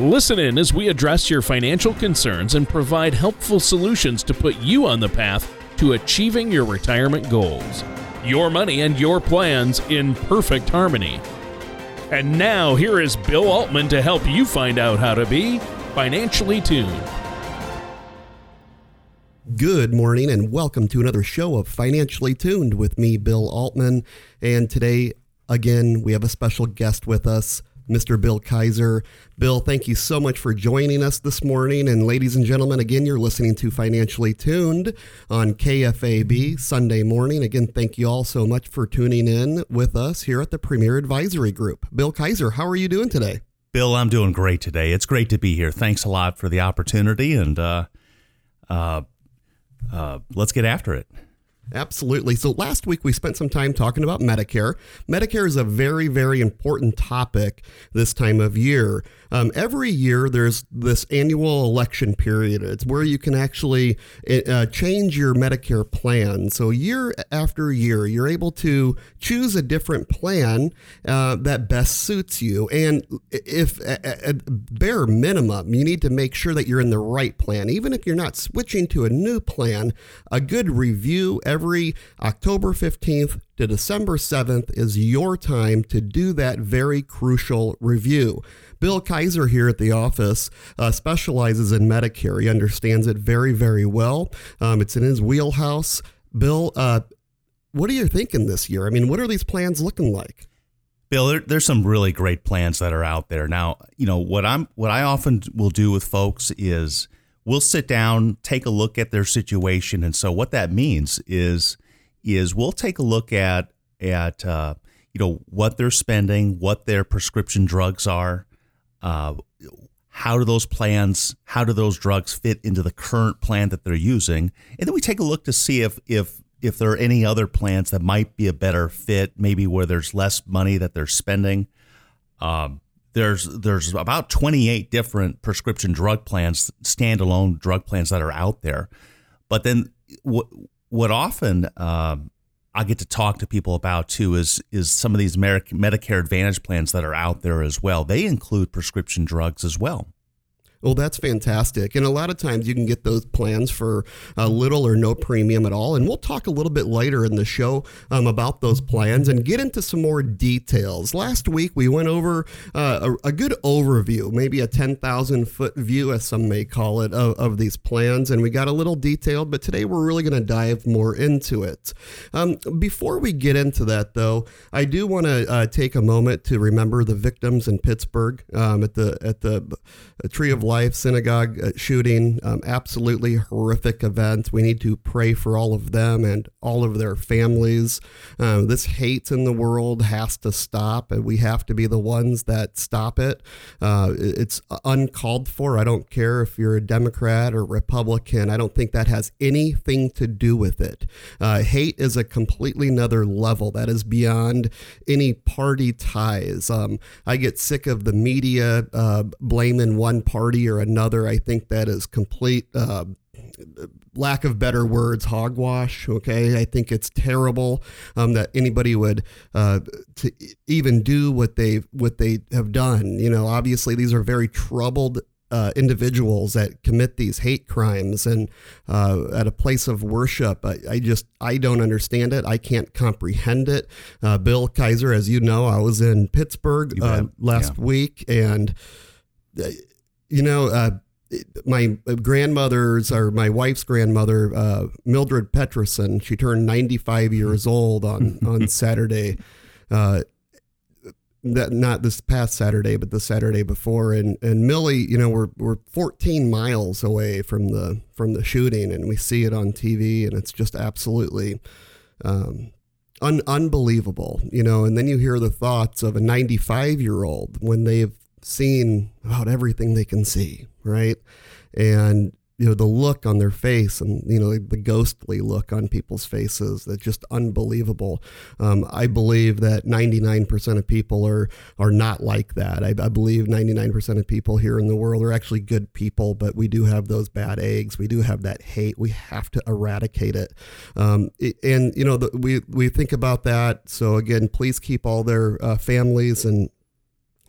Listen in as we address your financial concerns and provide helpful solutions to put you on the path to achieving your retirement goals. Your money and your plans in perfect harmony. And now, here is Bill Altman to help you find out how to be financially tuned. Good morning, and welcome to another show of Financially Tuned with me, Bill Altman. And today, again, we have a special guest with us. Mr. Bill Kaiser. Bill, thank you so much for joining us this morning. And ladies and gentlemen, again, you're listening to Financially Tuned on KFAB Sunday morning. Again, thank you all so much for tuning in with us here at the Premier Advisory Group. Bill Kaiser, how are you doing today? Bill, I'm doing great today. It's great to be here. Thanks a lot for the opportunity, and uh, uh, uh, let's get after it. Absolutely. So last week we spent some time talking about Medicare. Medicare is a very, very important topic this time of year. Um, every year there's this annual election period. It's where you can actually uh, change your Medicare plan. So year after year, you're able to choose a different plan uh, that best suits you. And if at bare minimum, you need to make sure that you're in the right plan. Even if you're not switching to a new plan, a good review every October 15th to December 7th is your time to do that very crucial review. Bill Kaiser here at the office uh, specializes in Medicare. He understands it very, very well. Um, it's in his wheelhouse. Bill, uh, what are you thinking this year? I mean, what are these plans looking like? Bill, there, there's some really great plans that are out there. Now, you know what I'm what I often will do with folks is we'll sit down, take a look at their situation, and so what that means is is we'll take a look at at uh, you know what they're spending, what their prescription drugs are, uh, how do those plans, how do those drugs fit into the current plan that they're using, and then we take a look to see if if if there are any other plans that might be a better fit, maybe where there's less money that they're spending. Um, there's there's about 28 different prescription drug plans, standalone drug plans that are out there, but then what what often um, I get to talk to people about too is is some of these Medicare Advantage plans that are out there as well. They include prescription drugs as well. Well, that's fantastic. And a lot of times you can get those plans for a little or no premium at all. And we'll talk a little bit later in the show um, about those plans and get into some more details. Last week we went over uh, a, a, good overview, maybe a 10,000 foot view, as some may call it, of, of, these plans. And we got a little detailed, but today we're really going to dive more into it. Um, before we get into that, though, I do want to uh, take a moment to remember the victims in Pittsburgh um, at the, at the Tree of Life synagogue uh, shooting. Um, absolutely horrific event. We need to pray for all of them and all of their families. Uh, this hate in the world has to stop, and we have to be the ones that stop it. Uh, it's uncalled for. I don't care if you're a Democrat or Republican. I don't think that has anything to do with it. Uh, hate is a completely another level that is beyond any party ties. Um, I get sick of the media uh, blaming one party party or another. I think that is complete. Uh, lack of better words, hogwash. Okay, I think it's terrible um, that anybody would uh, to even do what they what they have done. You know, obviously these are very troubled uh, individuals that commit these hate crimes and uh, at a place of worship. I, I, just I don't understand it. I can't comprehend it. Uh, Bill Kaiser, as you know, I was in Pittsburgh uh, last yeah. week and uh, you know, uh, my grandmother's or my wife's grandmother, uh, Mildred Peterson, she turned 95 years old on, on Saturday. Uh, that not this past Saturday, but the Saturday before. And and Millie, you know, we're we're 14 miles away from the from the shooting, and we see it on TV, and it's just absolutely um, un- unbelievable, you know. And then you hear the thoughts of a 95 year old when they've seen about everything they can see, right? And you know the look on their face and you know the ghostly look on people's faces that's just unbelievable. Um, i believe that 99% of people are are not like that. I, I, believe 99% of people here in the world are actually good people but we do have those bad eggs. We do have that hate. We have to eradicate it. Um, and you know the, we we think about that. So again please keep all their uh, families and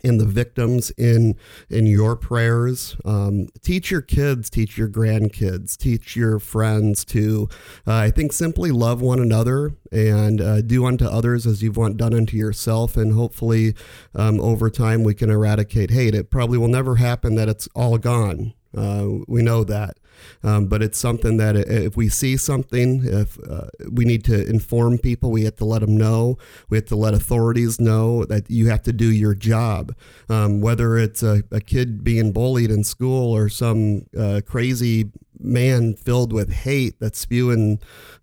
and the victims in in your prayers. Um, teach your kids, teach your grandkids, teach your friends to, uh, I think, simply love one another and uh, do unto others as you've want done unto yourself. And hopefully, um, over time, we can eradicate hate. It probably will never happen that it's all gone. Uh, we know that. Um, but it's something that if we see something, if uh, we need to inform people, we have to let them know. We have to let authorities know that you have to do your job. Um, whether it's a, a, kid being bullied in school or some uh, crazy man filled with hate that's spewing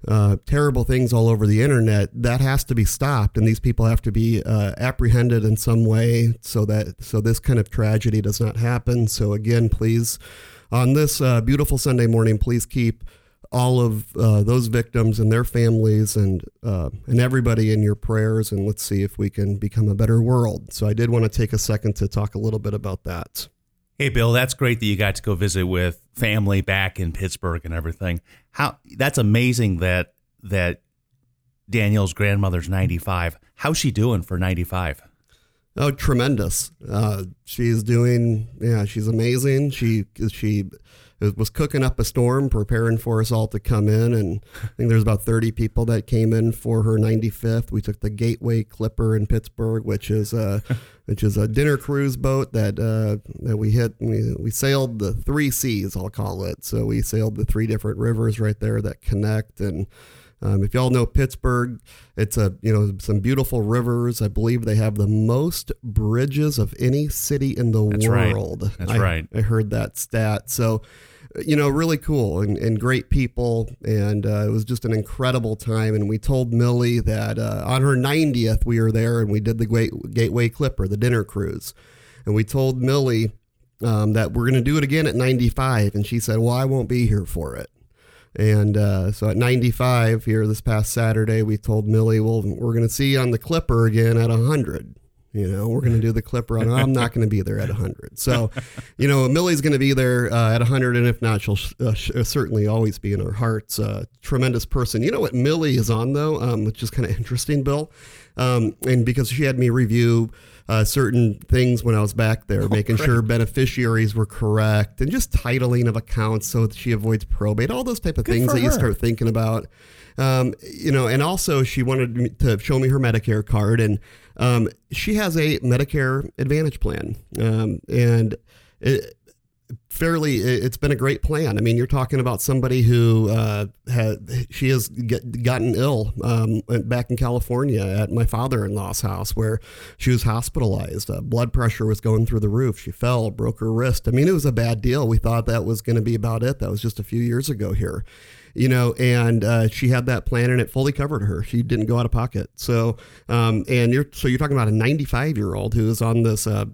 uh, terrible things all over the internet, that has to be stopped, and these people have to be uh, apprehended in some way so that so this kind of tragedy does not happen. So again, please on this uh, beautiful Sunday morning, please keep all of uh, those victims and their families and uh, and everybody in your prayers, and let's see if we can become a better world. So I did want to take a second to talk a little bit about that. Hey, Bill, that's great that you got to go visit with family back in Pittsburgh and everything. How that's amazing that that Danielle's grandmother's ninety five. How's she doing for ninety five? Oh, tremendous! Uh, she's doing, yeah, she's amazing. She she was cooking up a storm, preparing for us all to come in, and I think there's about 30 people that came in for her 95th. We took the Gateway Clipper in Pittsburgh, which is a which is a dinner cruise boat that uh, that we hit. We we sailed the three seas, I'll call it. So we sailed the three different rivers right there that connect and um, if y'all know Pittsburgh, it's a you know some beautiful rivers. I believe they have the most bridges of any city in the That's world. Right. That's I, right. I heard that stat. So you know, really cool and, and great people. And uh, it was just an incredible time. And we told Millie that uh, on her 90th, we were there and we did the Great Gateway Clipper, the dinner cruise. And we told Millie um, that we're going to do it again at 95. And she said, Well, I won't be here for it. And uh, so at 95 here this past Saturday, we told Millie, well, we're going to see you on the Clipper again at 100. You know, we're going to do the Clipper on. I'm not going to be there at 100. So, you know, Millie's going to be there uh, at 100, and if not, she'll uh, certainly always be in our hearts. Uh, tremendous person. You know what Millie is on though, um, which is kind of interesting, Bill, um, and because she had me review uh, certain things when I was back there, oh, making great. sure beneficiaries were correct and just titling of accounts so that she avoids probate, all those type of Good things that her. you start thinking about. Um, you know, and also she wanted to show me her Medicare card, and um, she has a Medicare Advantage plan, um, and it, fairly it's been a great plan. I mean you're talking about somebody who uh, had she has get, gotten ill um, back in california at my father-in-law's house where she was hospitalized. Uh, blood pressure was going through the roof. She fell broke her wrist. I mean it was a bad deal. We thought that was going to be about it. That was just a few years ago here you know, and uh, she had that plan and it fully covered her. She didn't go out of pocket. So, um, and you're so you're talking about a 95 year old who is on this uh,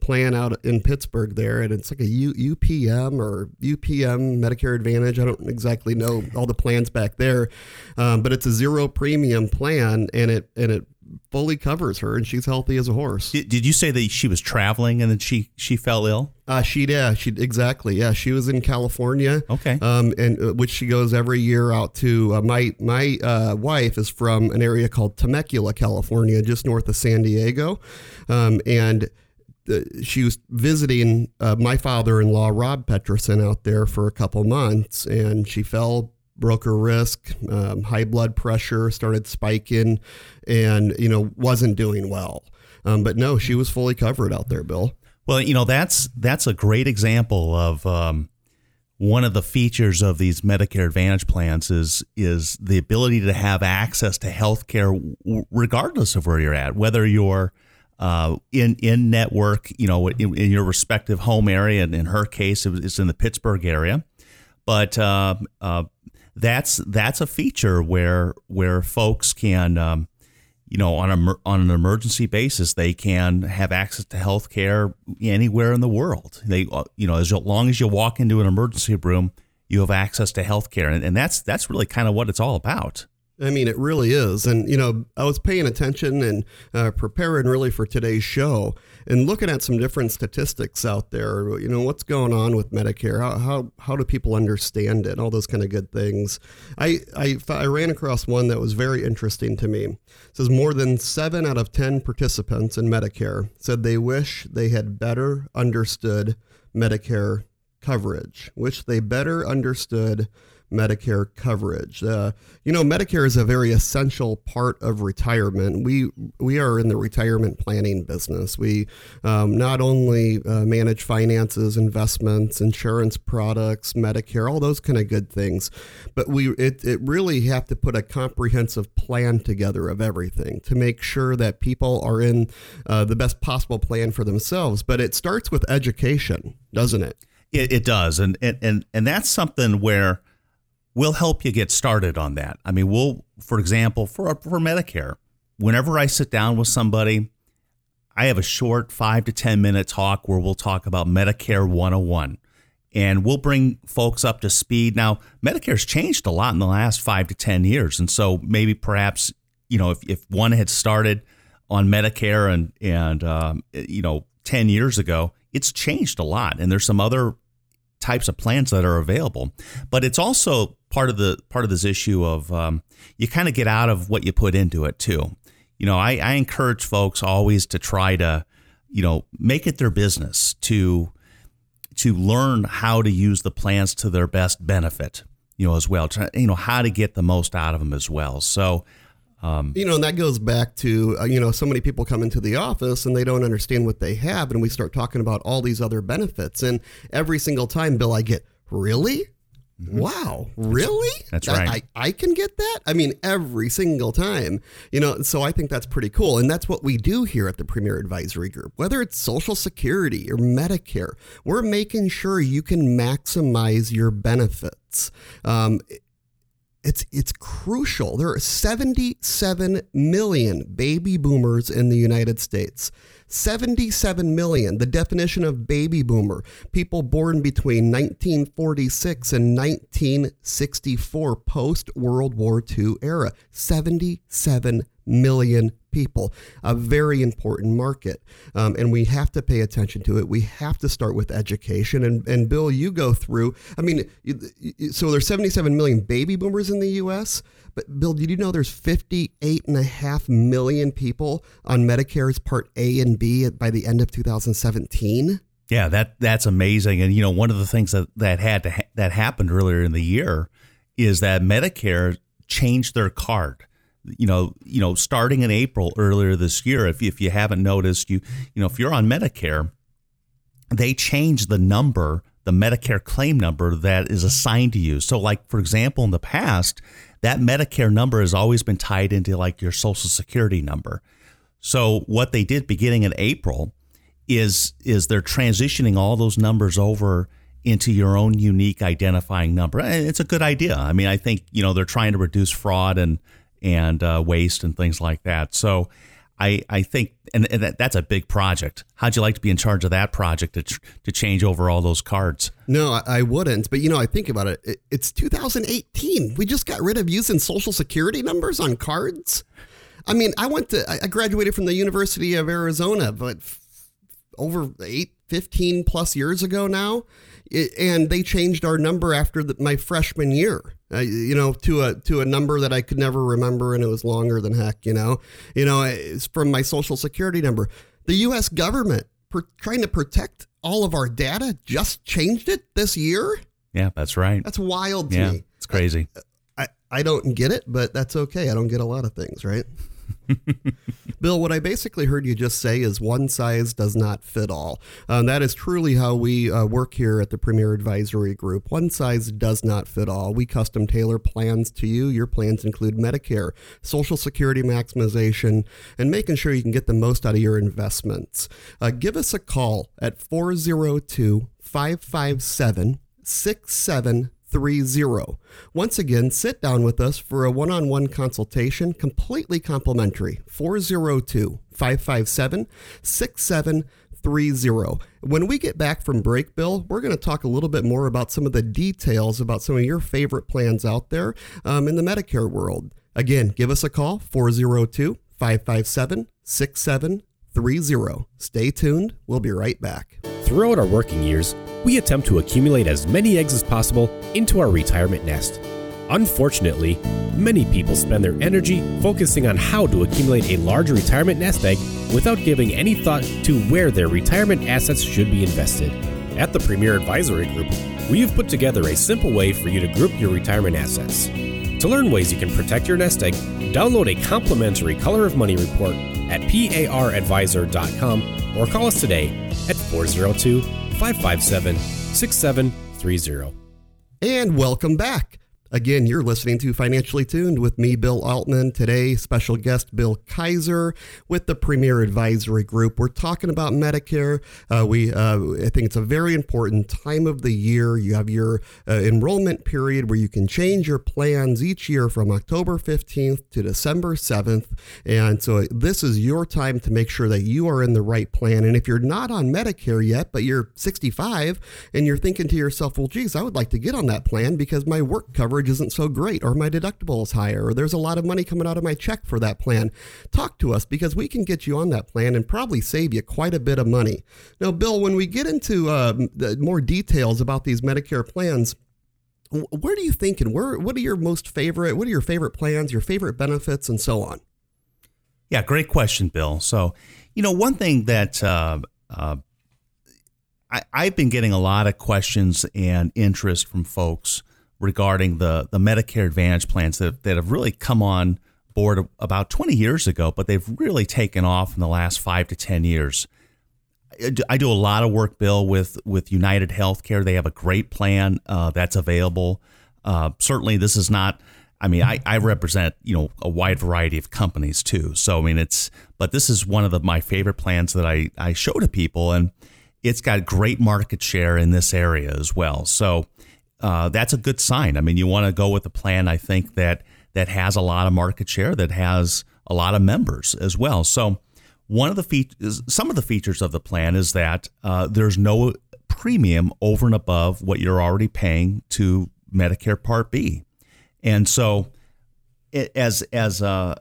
plan out in Pittsburgh there, and it's like a U, UPM or UPM Medicare Advantage. I don't exactly know all the plans back there, um, but it's a zero premium plan, and it and it fully covers her, and she's healthy as a horse. Did, did you say that she was traveling and then she she fell ill? Uh, she yeah she exactly yeah she was in California okay um and uh, which she goes every year out to uh, my my uh, wife is from an area called Temecula California just north of San Diego um and she was visiting uh, my father-in-law Rob Peterson out there for a couple months, and she fell, broke her wrist, um, high blood pressure started spiking, and you know wasn't doing well. Um, but no, she was fully covered out there, Bill. Well, you know that's that's a great example of um, one of the features of these Medicare Advantage plans is is the ability to have access to health care regardless of where you're at, whether you're uh, in in network, you know, in, in, your respective home area. And in her case, it's in the Pittsburgh area. But uh, uh, that's that's a feature where where folks can, um, you know, on a on an emergency basis, they can have access to health care anywhere in the world. They, uh, you know, as long as you walk into an emergency room, you have access to health care. And, and that's, that's really kind of what it's all about. I mean, it really is. And, you know, I was paying attention and uh, preparing really for today's show and looking at some different statistics out there. You know, what's going on with Medicare? How, how, how do people understand it? All those kind of good things. I, I, I ran across one that was very interesting to me. It says more than seven out of 10 participants in Medicare said they wish they had better understood Medicare coverage, which they better understood Medicare coverage. Uh, you know, Medicare is a very essential part of retirement. We we are in the retirement planning business. We um, not only uh, manage finances, investments, insurance products, Medicare, all those kind of good things, but we it, it really have to put a comprehensive plan together of everything to make sure that people are in uh, the best possible plan for themselves. But it starts with education, doesn't it? It, it does, and, and and and that's something where we'll help you get started on that. I mean, we'll, for example, for for Medicare, whenever I sit down with somebody, I have a short five to ten minute talk where we'll talk about Medicare 101. And we'll bring folks up to speed. Now, Medicare's changed a lot in the last five to 10 years. And so maybe perhaps, you know, if, if one had started on Medicare and, and um, you know, 10 years ago, it's changed a lot. And there's some other types of plans that are available. But it's also part of the part of this issue of um, you kind of get out of what you put into it too. You know, I, I encourage folks always to try to, you know, make it their business to to learn how to use the plans to their best benefit. You know, as well. You know how to get the most out of them as well. So. Um, you know, and that goes back to, uh, you know, so many people come into the office and they don't understand what they have. And we start talking about all these other benefits. And every single time, Bill, I get, really? Mm-hmm. Wow, really? That's right. I, I can get that? I mean, every single time. You know, so I think that's pretty cool. And that's what we do here at the Premier Advisory Group. Whether it's Social Security or Medicare, we're making sure you can maximize your benefits. Um, it's it's crucial. There are 77 million baby boomers in the United States. 77 million, the definition of baby boomer, people born between 1946 and 1964, post World War II era. 77 million people, a very important market. Um, and we have to pay attention to it. We have to start with education. And, and Bill, you go through, I mean, so there's 77 million baby boomers in the US. But Bill, did you know there's 58 and a half million people on Medicare's Part A and B by the end of 2017? Yeah, that that's amazing. And you know, one of the things that that had to ha- that happened earlier in the year is that Medicare changed their card. You know, you know, starting in April earlier this year. If if you haven't noticed, you you know, if you're on Medicare, they changed the number, the Medicare claim number that is assigned to you. So, like for example, in the past, that Medicare number has always been tied into like your social security number. So what they did beginning in April is is they're transitioning all those numbers over into your own unique identifying number. It's a good idea. I mean, I think you know they're trying to reduce fraud and and uh, waste and things like that. So I, I think, and, and that, that's a big project. How'd you like to be in charge of that project to, tr- to change over all those cards? No, I, I wouldn't. But you know, I think about it, it. It's 2018. We just got rid of using social security numbers on cards. I mean, I went to, I graduated from the University of Arizona, but over eight, 15 plus years ago now. And they changed our number after the, my freshman year uh, you know, to a to a number that I could never remember, and it was longer than heck. You know, you know, it's from my social security number. The U.S. government per, trying to protect all of our data just changed it this year. Yeah, that's right. That's wild to yeah, me. It's crazy. I, I I don't get it, but that's okay. I don't get a lot of things, right? Bill, what I basically heard you just say is one size does not fit all. Um, that is truly how we uh, work here at the Premier Advisory Group. One size does not fit all. We custom tailor plans to you. Your plans include Medicare, Social Security maximization, and making sure you can get the most out of your investments. Uh, give us a call at 402 557 6730. Once again, sit down with us for a one on one consultation, completely complimentary. 402 557 6730. 6730. When we get back from break, Bill, we're going to talk a little bit more about some of the details about some of your favorite plans out there um, in the Medicare world. Again, give us a call 402 557 6730. Stay tuned. We'll be right back. Throughout our working years, we attempt to accumulate as many eggs as possible into our retirement nest. Unfortunately, many people spend their energy focusing on how to accumulate a large retirement nest egg without giving any thought to where their retirement assets should be invested. At the Premier Advisory Group, we have put together a simple way for you to group your retirement assets. To learn ways you can protect your nest egg, download a complimentary Color of Money report at paradvisor.com or call us today at 402 557 6730. And welcome back. Again, you're listening to Financially Tuned with me, Bill Altman. Today, special guest Bill Kaiser with the Premier Advisory Group. We're talking about Medicare. Uh, we, uh, I think it's a very important time of the year. You have your uh, enrollment period where you can change your plans each year from October 15th to December 7th. And so this is your time to make sure that you are in the right plan. And if you're not on Medicare yet, but you're 65 and you're thinking to yourself, well, geez, I would like to get on that plan because my work coverage isn't so great, or my deductible is higher, or there's a lot of money coming out of my check for that plan, talk to us because we can get you on that plan and probably save you quite a bit of money. Now, Bill, when we get into uh, more details about these Medicare plans, where do you think and where what are your most favorite what are your favorite plans your favorite benefits and so on? Yeah great question bill. So you know one thing that uh, uh, I, i've been getting a lot of questions and interest from folks regarding the the Medicare Advantage plans that, that have really come on board about 20 years ago, but they've really taken off in the last five to 10 years. I do a lot of work, Bill, with with United Healthcare. They have a great plan uh, that's available. Uh, certainly, this is not. I mean, I, I represent you know a wide variety of companies too. So I mean, it's but this is one of the, my favorite plans that I I show to people, and it's got great market share in this area as well. So uh, that's a good sign. I mean, you want to go with a plan, I think, that that has a lot of market share, that has a lot of members as well. So, one of the features, some of the features of the plan is that uh, there's no premium over and above what you're already paying to Medicare Part B, and so it, as as uh,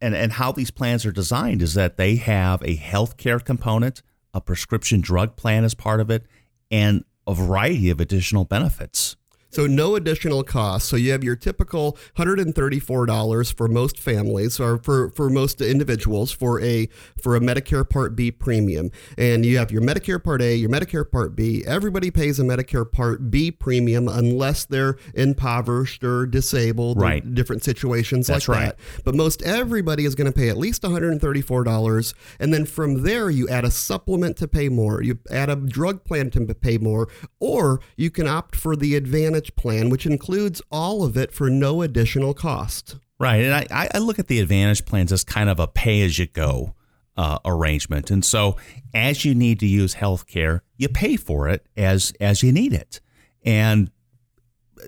and and how these plans are designed is that they have a health care component, a prescription drug plan as part of it, and a variety of additional benefits. So no additional cost. So you have your typical $134 for most families or for, for most individuals for a for a Medicare Part B premium. And you have your Medicare Part A, your Medicare Part B. Everybody pays a Medicare Part B premium unless they're impoverished or disabled right. different situations That's like right. that. But most everybody is going to pay at least $134 and then from there you add a supplement to pay more. You add a drug plan to pay more or you can opt for the advantage Plan, which includes all of it for no additional cost. Right. And I, I look at the Advantage plans as kind of a pay as you go uh, arrangement. And so as you need to use healthcare, you pay for it as as you need it. And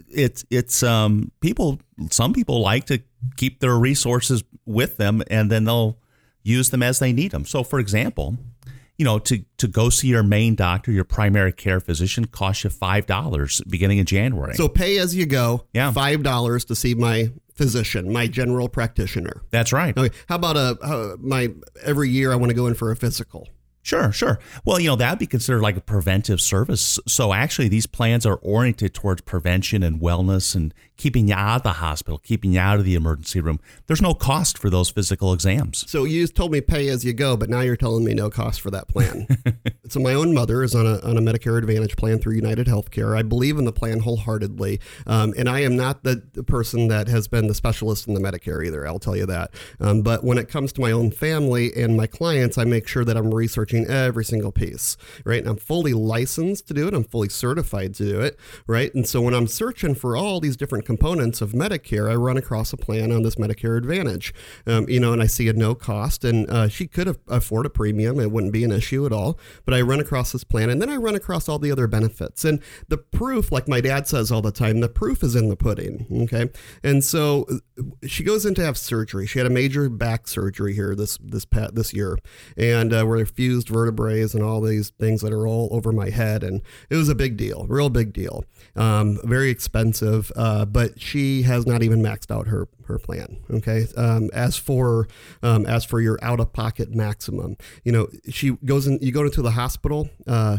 it's it's um people some people like to keep their resources with them and then they'll use them as they need them. So for example, you know, to, to go see your main doctor, your primary care physician, costs you five dollars beginning in January. So pay as you go. Yeah, five dollars to see my physician, my general practitioner. That's right. Okay. How about a uh, my every year I want to go in for a physical? Sure, sure. Well, you know, that would be considered like a preventive service. So actually, these plans are oriented towards prevention and wellness and keeping you out of the hospital, keeping you out of the emergency room. There's no cost for those physical exams. So you just told me pay as you go, but now you're telling me no cost for that plan. so my own mother is on a, on a Medicare Advantage plan through United Healthcare. I believe in the plan wholeheartedly. Um, and I am not the, the, person that has been the specialist in the Medicare either. I'll tell you that. Um, but when it comes to my own family and my clients, I make sure that I'm researching every single piece, right? And I'm fully licensed to do it. I'm fully certified to do it, right? And so when I'm searching for all these different components of Medicare, I run across a plan on this Medicare Advantage, um, you know, and I see a no cost, and uh, she could afford a premium. It wouldn't be an issue at all. But I run across this plan, and then I run across all the other benefits. And the proof, like my dad says all the time, the proof is in the pudding. Okay. And so uh, she goes in to have surgery. She had a major back surgery here this this this year, and uh, where a fused fused vertebrae and all these things that are all over my head. And it was a big deal, real big deal. Um, very expensive, uh, but she has not even maxed out her her plan. Okay. Um, as for um, as for your out of pocket maximum, you know, she goes in. You go into the hospital. Uh,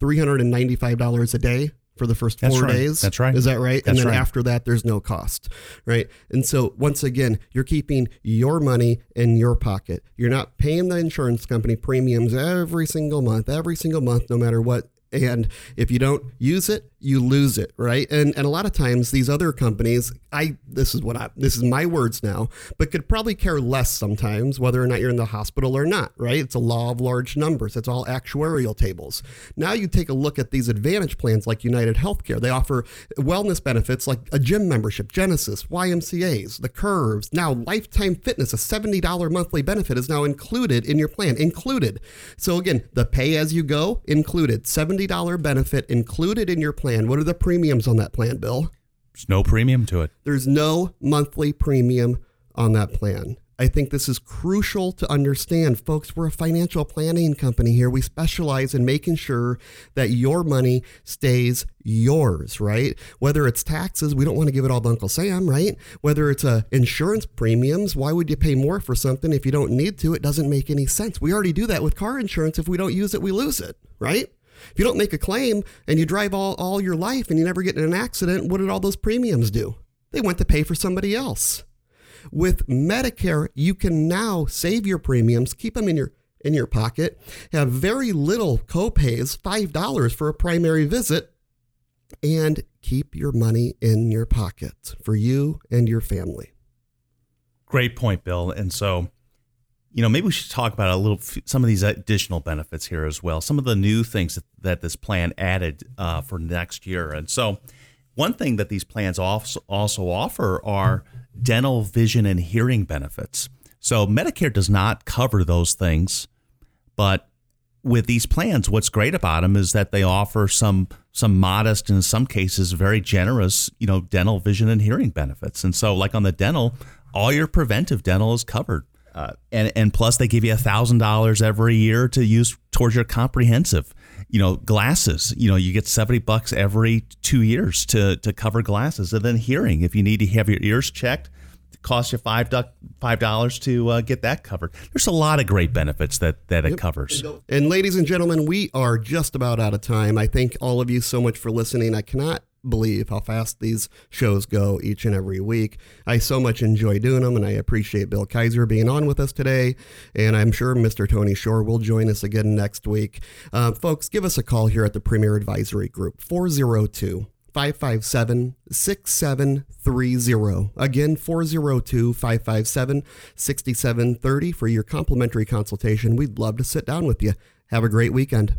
three hundred and ninety five dollars a day for the first four right. days. That's right. Is that right? That's and then right. after that, there's no cost, right? And so once again, you're keeping your money in your pocket. You're not paying the insurance company premiums every single month, every single month, no matter what. And if you don't use it, you lose it, right? And and a lot of times these other companies, I this is what I this is my words now, but could probably care less sometimes whether or not you're in the hospital or not, right? It's a law of large numbers. It's all actuarial tables. Now you take a look at these advantage plans like United Healthcare. They offer wellness benefits like a gym membership, Genesis, YMCA's, the Curves. Now Lifetime Fitness, a $70 monthly benefit is now included in your plan, included. So again, the pay as you go included, $70 benefit included in your plan. What are the premiums on that plan, Bill? There's no premium to it. There's no monthly premium on that plan. I think this is crucial to understand. Folks, we're a financial planning company here. We specialize in making sure that your money stays yours, right? Whether it's taxes, we don't want to give it all to Uncle Sam, right? Whether it's uh, insurance premiums, why would you pay more for something if you don't need to? It doesn't make any sense. We already do that with car insurance. If we don't use it, we lose it, right? If you don't make a claim and you drive all, all your life and you never get in an accident, what did all those premiums do? They went to pay for somebody else. With Medicare, you can now save your premiums, keep them in your in your pocket, have very little copays, $5 for a primary visit, and keep your money in your pocket for you and your family. Great point, Bill. And so, you know, maybe we should talk about a little some of these additional benefits here as well. Some of the new things that, that this plan added uh, for next year. And so, one thing that these plans also offer are dental, vision, and hearing benefits. So Medicare does not cover those things, but with these plans, what's great about them is that they offer some some modest, and in some cases, very generous, you know, dental, vision, and hearing benefits. And so, like on the dental, all your preventive dental is covered, uh, and and plus they give you a thousand dollars every year to use towards your comprehensive. You know, glasses. You know, you get seventy bucks every two years to to cover glasses, and then hearing. If you need to have your ears checked, it costs you five five dollars to uh, get that covered. There's a lot of great benefits that that it covers. And ladies and gentlemen, we are just about out of time. I thank all of you so much for listening. I cannot believe how fast these shows go each and every week. I so much enjoy doing them, and I appreciate Bill Kaiser being on with us today. And I'm sure Mr. Tony Shore will join us again next week. Uh, folks, give us a call here at the Premier Advisory Group, 402 557 6730. Again, 402 557 6730 for your complimentary consultation. We'd love to sit down with you. Have a great weekend.